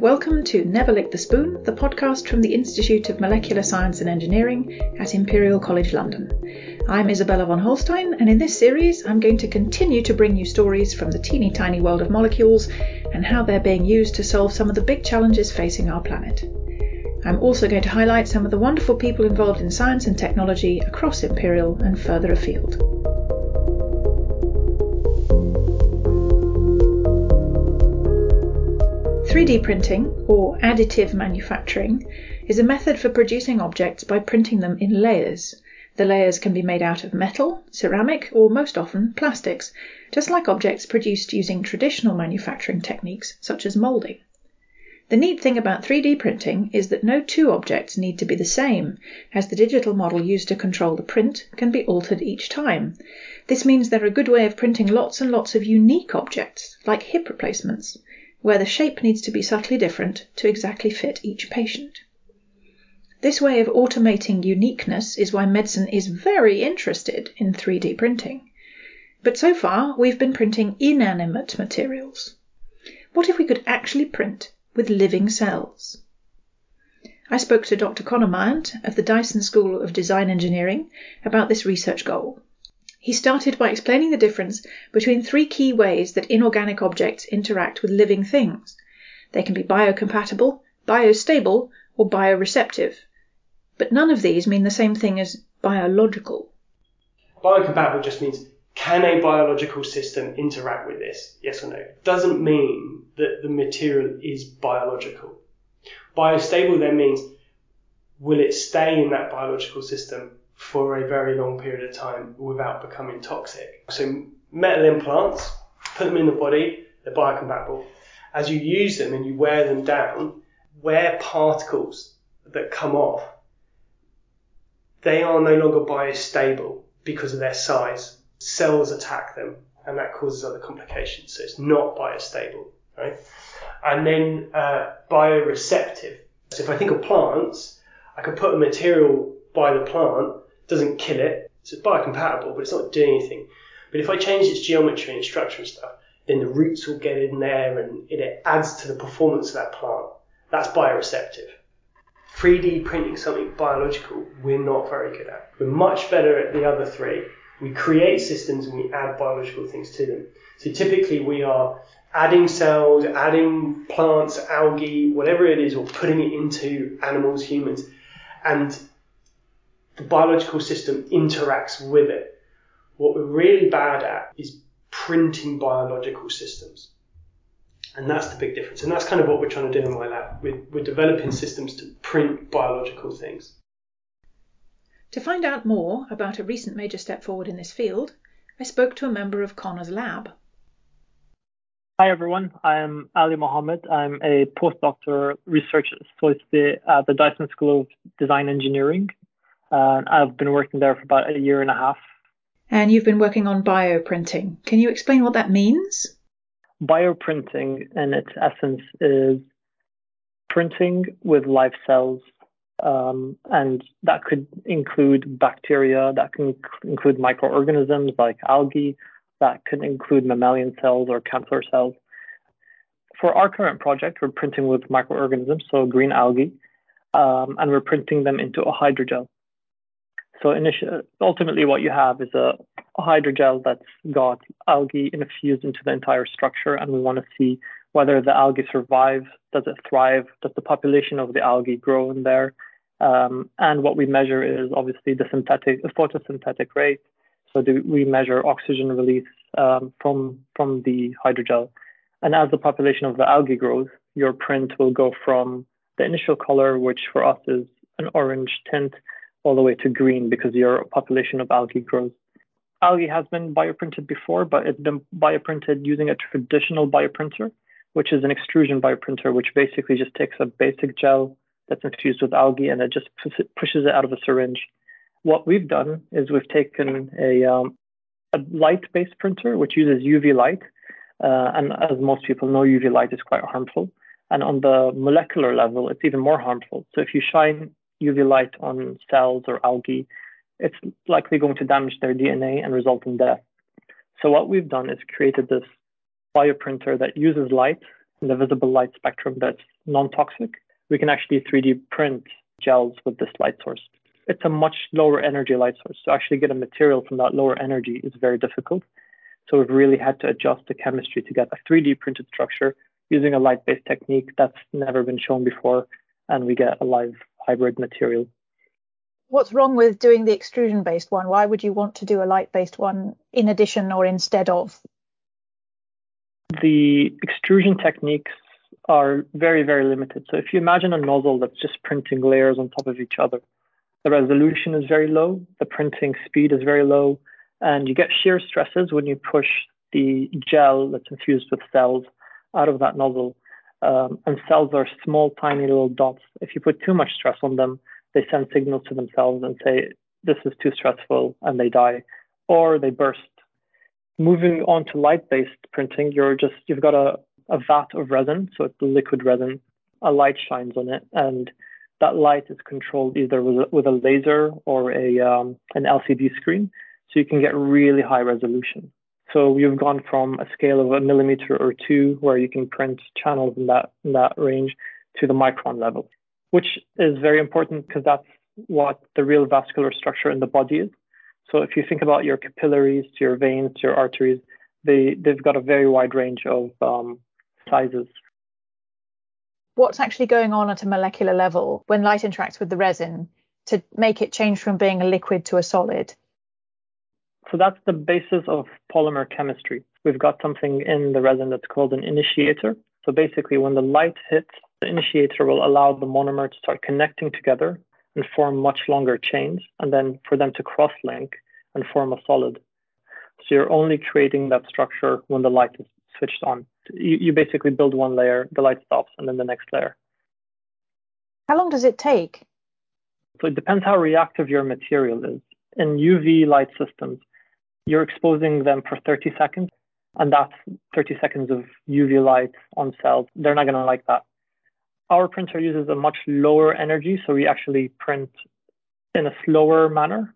welcome to Never Lick the Spoon, the podcast from the Institute of Molecular Science and Engineering at Imperial College London. I'm Isabella von Holstein, and in this series, I'm going to continue to bring you stories from the teeny tiny world of molecules and how they're being used to solve some of the big challenges facing our planet. I'm also going to highlight some of the wonderful people involved in science and technology across Imperial and further afield. 3D printing, or additive manufacturing, is a method for producing objects by printing them in layers. The layers can be made out of metal, ceramic, or most often plastics, just like objects produced using traditional manufacturing techniques such as molding. The neat thing about 3D printing is that no two objects need to be the same, as the digital model used to control the print can be altered each time. This means they're a good way of printing lots and lots of unique objects, like hip replacements where the shape needs to be subtly different to exactly fit each patient. This way of automating uniqueness is why medicine is very interested in 3D printing. But so far, we've been printing inanimate materials. What if we could actually print with living cells? I spoke to Dr. Conor Myant of the Dyson School of Design Engineering about this research goal. He started by explaining the difference between three key ways that inorganic objects interact with living things. They can be biocompatible, biostable, or bioreceptive. But none of these mean the same thing as biological. Biocompatible just means can a biological system interact with this? Yes or no? Doesn't mean that the material is biological. Biostable then means will it stay in that biological system for a very long period of time without becoming toxic. So metal implants, put them in the body, they're biocompatible. As you use them and you wear them down, wear particles that come off, they are no longer biostable because of their size. Cells attack them and that causes other complications. So it's not biostable, right? And then uh, bioreceptive. So if I think of plants, I could put a material by the plant doesn't kill it. So it's biocompatible, but it's not doing anything. But if I change its geometry and structure and stuff, then the roots will get in there and it adds to the performance of that plant. That's bioreceptive. 3D printing something biological, we're not very good at. We're much better at the other three. We create systems and we add biological things to them. So typically we are adding cells, adding plants, algae, whatever it is, or putting it into animals, humans. And the biological system interacts with it. What we're really bad at is printing biological systems. And that's the big difference. And that's kind of what we're trying to do in my lab. We're, we're developing systems to print biological things. To find out more about a recent major step forward in this field, I spoke to a member of Connor's lab. Hi everyone, I'm Ali Mohammed. I'm a postdoctoral research associate at the Dyson School of Design Engineering uh, I've been working there for about a year and a half. And you've been working on bioprinting. Can you explain what that means? Bioprinting, in its essence, is printing with live cells. Um, and that could include bacteria, that can include microorganisms like algae, that could include mammalian cells or cancer cells. For our current project, we're printing with microorganisms, so green algae, um, and we're printing them into a hydrogel. So initially, ultimately, what you have is a, hydrogel that's got algae infused into the entire structure, and we want to see whether the algae survives, does it thrive, does the population of the algae grow in there, um, and what we measure is obviously the synthetic, the photosynthetic rate. So do we measure oxygen release um, from from the hydrogel, and as the population of the algae grows, your print will go from the initial color, which for us is an orange tint, all the way to green because your population of algae grows. Algae has been bioprinted before, but it's been bioprinted using a traditional bioprinter, which is an extrusion bioprinter, which basically just takes a basic gel that's infused with algae and it just pushes it out of a syringe. What we've done is we've taken a, um, a light-based printer, which uses UV light, uh, and as most people know, UV light is quite harmful. And on the molecular level, it's even more harmful. So if you shine UV light on cells or algae, it's likely going to damage their DNA and result in death. So what we've done is created this bioprinter that uses light in the visible light spectrum that's non-toxic, we can actually 3D print gels with this light source. It's a much lower energy light source. So actually get a material from that lower energy is very difficult. So we've really had to adjust the chemistry to get a 3D printed structure using a light-based technique that's never been shown before, and we get a live hybrid material. What's wrong with doing the extrusion-based one? Why would you want to do a light-based one in addition or instead of? The extrusion techniques are very, very limited. So if you imagine a nozzle that's just printing layers on top of each other, the resolution is very low, the printing speed is very low, and you get shear stresses when you push the gel that's infused with cells out of that nozzle. Um, and cells are small, tiny little dots. If you put too much stress on them, they send signals to themselves and say, this is too stressful, and they die, or they burst. Moving on to light-based printing, you're just you've got a, a vat of resin, so it's liquid resin. A light shines on it, and that light is controlled either with, with a laser or a um, an LCD screen, so you can get really high resolution. So you've gone from a scale of a millimeter or two, where you can print channels in that in that range, to the micron level, which is very important because that's what the real vascular structure in the body is. So if you think about your capillaries, your veins, your arteries, they they've got a very wide range of um, sizes. What's actually going on at a molecular level when light interacts with the resin to make it change from being a liquid to a solid? So that's the basis of polymer chemistry. We've got something in the resin that's called an initiator. So basically, when the light hits, the initiator will allow the monomer to start connecting together and form much longer chains, and then for them to cross link and form a solid. So you're only creating that structure when the light is switched on. You, you basically build one layer, the light stops, and then the next layer. How long does it take? So it depends how reactive your material is. In UV light systems, you're exposing them for 30 seconds, and that's 30 seconds of UV light on cells. They're not going to like that. Our printer uses a much lower energy, so we actually print in a slower manner,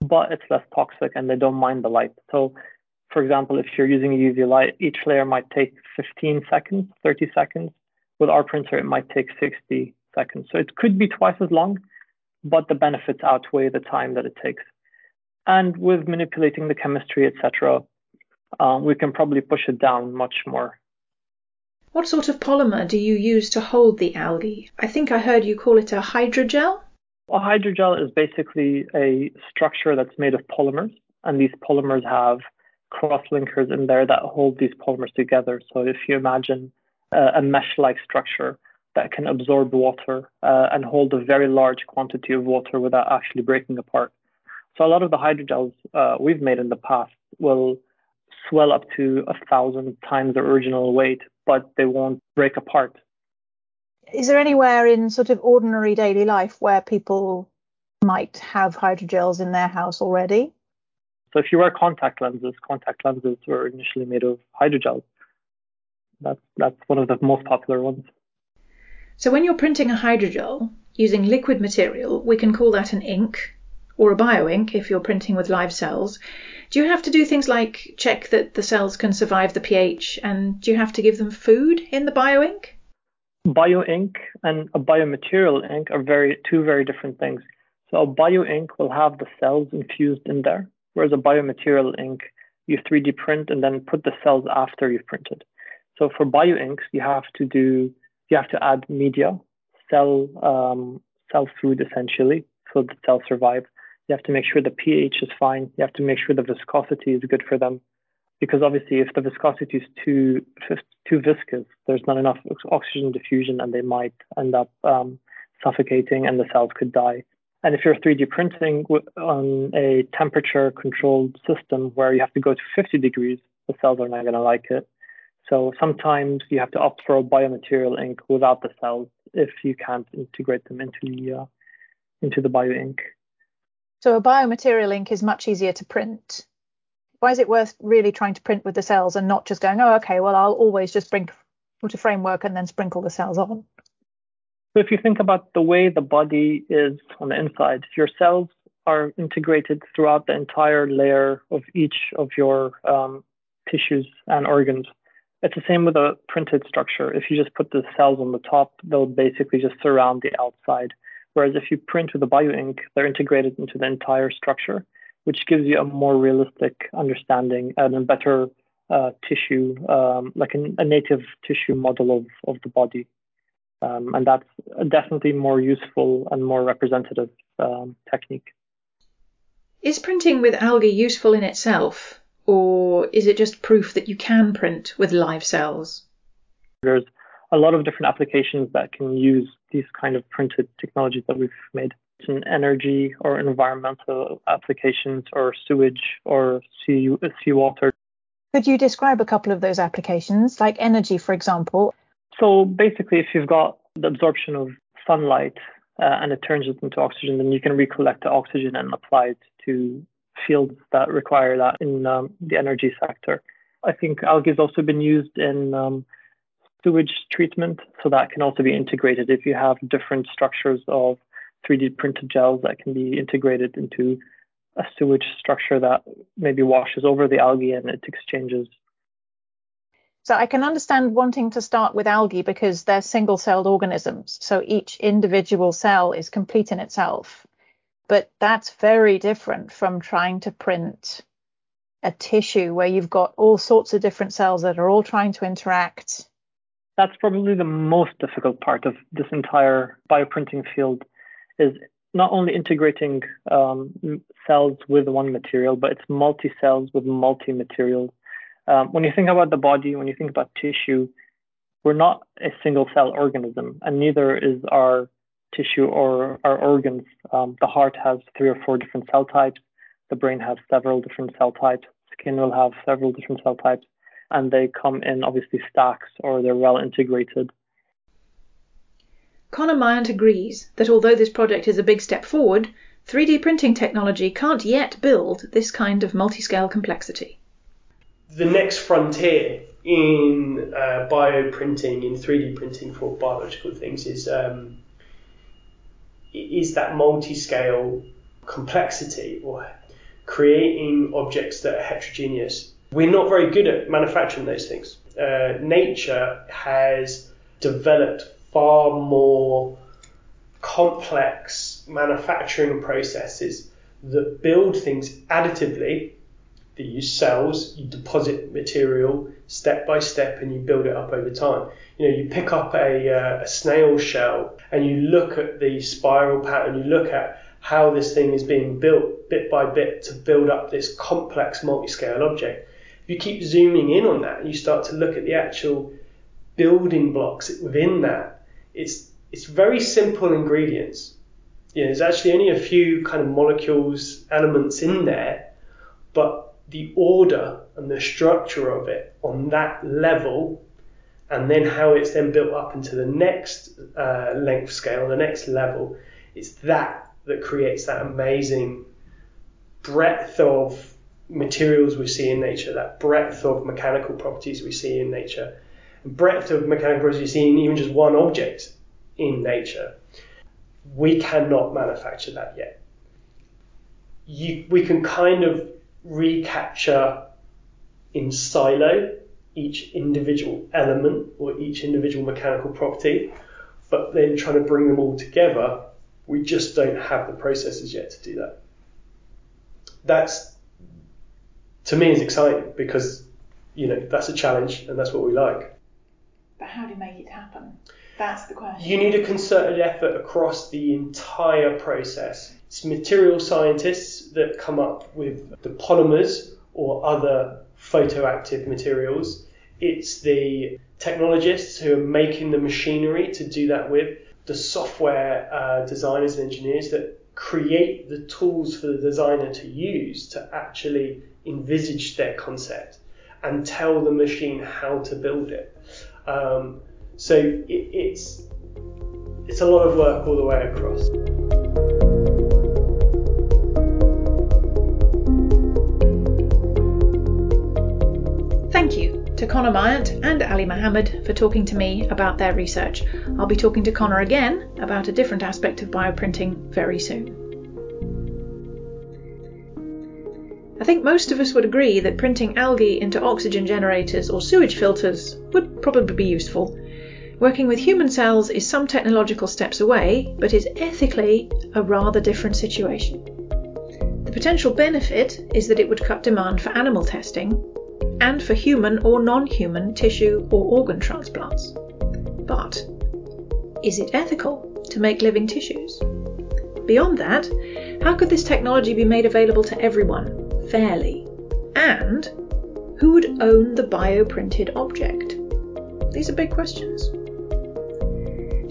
but it's less toxic and they don't mind the light. So, for example, if you're using UV light, each layer might take 15 seconds, 30 seconds. With our printer, it might take 60 seconds. So it could be twice as long, but the benefits outweigh the time that it takes. And with manipulating the chemistry, etc., um, we can probably push it down much more. What sort of polymer do you use to hold the algae? I think I heard you call it a hydrogel. A hydrogel is basically a structure that's made of polymers, and these polymers have cross-linkers in there that hold these polymers together. So if you imagine uh, a mesh-like structure that can absorb water uh, and hold a very large quantity of water without actually breaking apart. So a lot of the hydrogels uh, we've made in the past will swell up to a thousand times the original weight, but they won't break apart. Is there anywhere in sort of ordinary daily life where people might have hydrogels in their house already? So if you wear contact lenses, contact lenses were initially made of hydrogels. That's that's one of the most popular ones. So when you're printing a hydrogel using liquid material, we can call that an ink or a bioink if you're printing with live cells. Do you have to do things like check that the cells can survive the pH and do you have to give them food in the bioink? Bioink and a biomaterial ink are very two very different things. So a bioink will have the cells infused in there, whereas a biomaterial ink you 3D print and then put the cells after you've printed. So for bioinks, you have to do you have to add media, cell um, cell food essentially, so the cells survive. You have to make sure the pH is fine. You have to make sure the viscosity is good for them, because obviously, if the viscosity is too too viscous, there's not enough oxygen diffusion, and they might end up um, suffocating, and the cells could die. And if you're 3D printing on a temperature controlled system where you have to go to 50 degrees, the cells are not going to like it. So sometimes you have to opt for a biomaterial ink without the cells if you can't integrate them into the uh, into the bio ink. So a biomaterial ink is much easier to print. Why is it worth really trying to print with the cells and not just going, oh, okay, well, I'll always just bring, put a framework and then sprinkle the cells on? So if you think about the way the body is on the inside, your cells are integrated throughout the entire layer of each of your um, tissues and organs. It's the same with a printed structure. If you just put the cells on the top, they'll basically just surround the outside. Whereas if you print with a bioink, they're integrated into the entire structure, which gives you a more realistic understanding and a better uh, tissue, um, like a, a, native tissue model of, of the body. Um, and that's definitely more useful and more representative um, technique. Is printing with algae useful in itself, or is it just proof that you can print with live cells? There's a lot of different applications that can use these kind of printed technologies that we've made. In energy or environmental applications or sewage or sea seawater. Could you describe a couple of those applications, like energy, for example? So basically, if you've got the absorption of sunlight uh, and it turns it into oxygen, then you can recollect the oxygen and apply it to fields that require that in um, the energy sector. I think algae has also been used in um, sewage treatment, so that can also be integrated if you have different structures of 3D printed gels that can be integrated into a sewage structure that maybe washes over the algae and it exchanges. So I can understand wanting to start with algae because they're single celled organisms. So each individual cell is complete in itself. But that's very different from trying to print a tissue where you've got all sorts of different cells that are all trying to interact. That's probably the most difficult part of this entire bioprinting field is not only integrating um, cells with one material, but it's multi cells with multi materials. Um, when you think about the body, when you think about tissue, we're not a single cell organism, and neither is our tissue or our organs. Um, the heart has three or four different cell types. The brain has several different cell types. Skin will have several different cell types, and they come in obviously stacks or they're well integrated. Conor Myant agrees that although this project is a big step forward, 3D printing technology can't yet build this kind of multi-scale complexity. The next frontier in uh, bioprinting, in 3D printing for biological things, is um, is that multi-scale complexity or creating objects that are heterogeneous. We're not very good at manufacturing those things. Uh, nature has developed far more complex manufacturing processes that build things additively. That use cells, you deposit material step by step, and you build it up over time. You know, you pick up a, uh, a snail shell and you look at the spiral pattern. You look at how this thing is being built bit by bit to build up this complex multi-scale object. You keep zooming in on that, you start to look at the actual building blocks within that, it's it's very simple ingredients. Yeah, there's actually only a few kind of molecules, elements in there, but the order and the structure of it on that level, and then how it's then built up into the next uh, length scale, the next level, it's that that creates that amazing breadth of materials we see in nature, that breadth of mechanical properties we see in nature breadth of mechanical properties you see in even just one object in nature. We cannot manufacture that yet. You, we can kind of recapture in silo each individual element or each individual mechanical property, but then trying to bring them all together, we just don't have the processes yet to do that. That's to me is exciting because you know that's a challenge and that's what we like. But how do you make it happen? That's the question. You need a concerted effort across the entire process. It's material scientists that come up with the polymers or other photoactive materials. It's the technologists who are making the machinery to do that with, the software uh, designers and engineers that create the tools for the designer to use to actually envisage their concept and tell the machine how to build it. Um, so it, it's it's a lot of work all the way across. Thank you to Connor Myant and Ali Mohammed for talking to me about their research. I'll be talking to Connor again about a different aspect of bioprinting very soon. Think most of us would agree that printing algae into oxygen generators or sewage filters would probably be useful. Working with human cells is some technological steps away, but is ethically a rather different situation. The potential benefit is that it would cut demand for animal testing and for human or non human tissue or organ transplants. But is it ethical to make living tissues? Beyond that, how could this technology be made available to everyone fairly? And who would own the bioprinted object? These are big questions.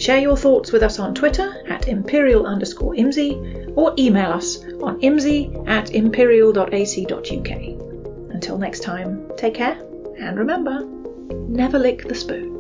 Share your thoughts with us on Twitter at imperial underscore imsi or email us on imsi at imperial.ac.uk. Until next time, take care and remember never lick the spoon.